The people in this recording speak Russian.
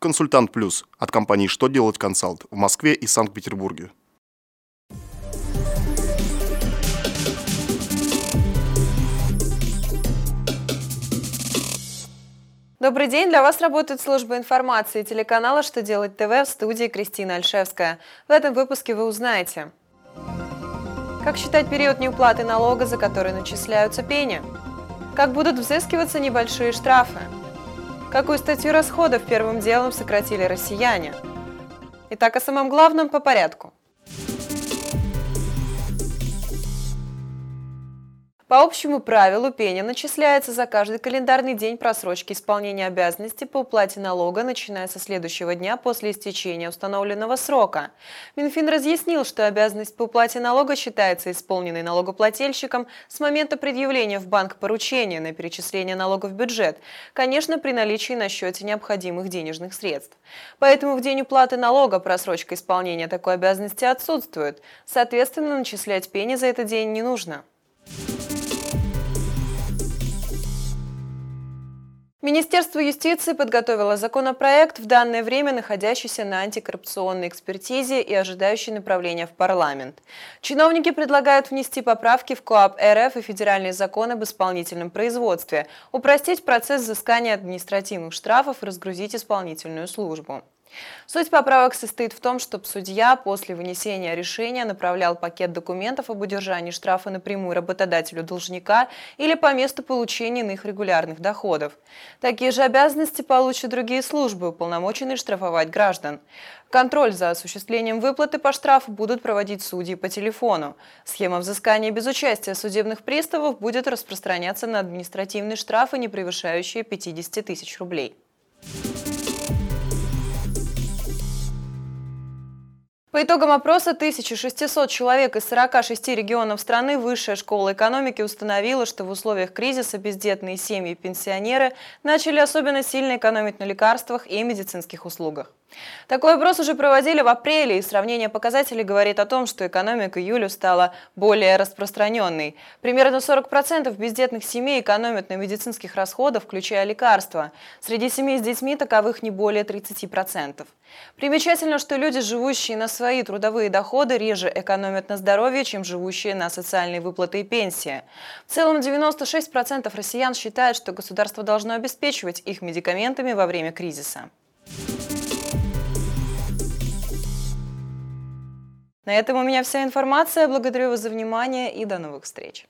Консультант Плюс от компании «Что делать консалт» в Москве и Санкт-Петербурге. Добрый день! Для вас работает служба информации телеканала «Что делать ТВ» в студии Кристина Альшевская. В этом выпуске вы узнаете, как считать период неуплаты налога, за который начисляются пени, как будут взыскиваться небольшие штрафы, какую статью расходов первым делом сократили россияне. Итак, о самом главном по порядку. По общему правилу пеня начисляется за каждый календарный день просрочки исполнения обязанностей по уплате налога, начиная со следующего дня после истечения установленного срока. Минфин разъяснил, что обязанность по уплате налога считается исполненной налогоплательщиком с момента предъявления в банк поручения на перечисление налога в бюджет, конечно, при наличии на счете необходимых денежных средств. Поэтому в день уплаты налога просрочка исполнения такой обязанности отсутствует. Соответственно, начислять пени за этот день не нужно. Министерство юстиции подготовило законопроект, в данное время находящийся на антикоррупционной экспертизе и ожидающий направления в парламент. Чиновники предлагают внести поправки в КоАП РФ и федеральные законы об исполнительном производстве, упростить процесс взыскания административных штрафов и разгрузить исполнительную службу. Суть поправок состоит в том, чтобы судья после вынесения решения направлял пакет документов об удержании штрафа напрямую работодателю должника или по месту получения иных регулярных доходов. Такие же обязанности получат другие службы, уполномоченные штрафовать граждан. Контроль за осуществлением выплаты по штрафу будут проводить судьи по телефону. Схема взыскания без участия судебных приставов будет распространяться на административные штрафы, не превышающие 50 тысяч рублей. По итогам опроса 1600 человек из 46 регионов страны Высшая школа экономики установила, что в условиях кризиса бездетные семьи и пенсионеры начали особенно сильно экономить на лекарствах и медицинских услугах. Такой опрос уже проводили в апреле, и сравнение показателей говорит о том, что экономика июля стала более распространенной. Примерно 40% бездетных семей экономят на медицинских расходах, включая лекарства. Среди семей с детьми таковых не более 30%. Примечательно, что люди, живущие на свои трудовые доходы, реже экономят на здоровье, чем живущие на социальные выплаты и пенсии. В целом 96% россиян считают, что государство должно обеспечивать их медикаментами во время кризиса. На этом у меня вся информация. Благодарю вас за внимание и до новых встреч.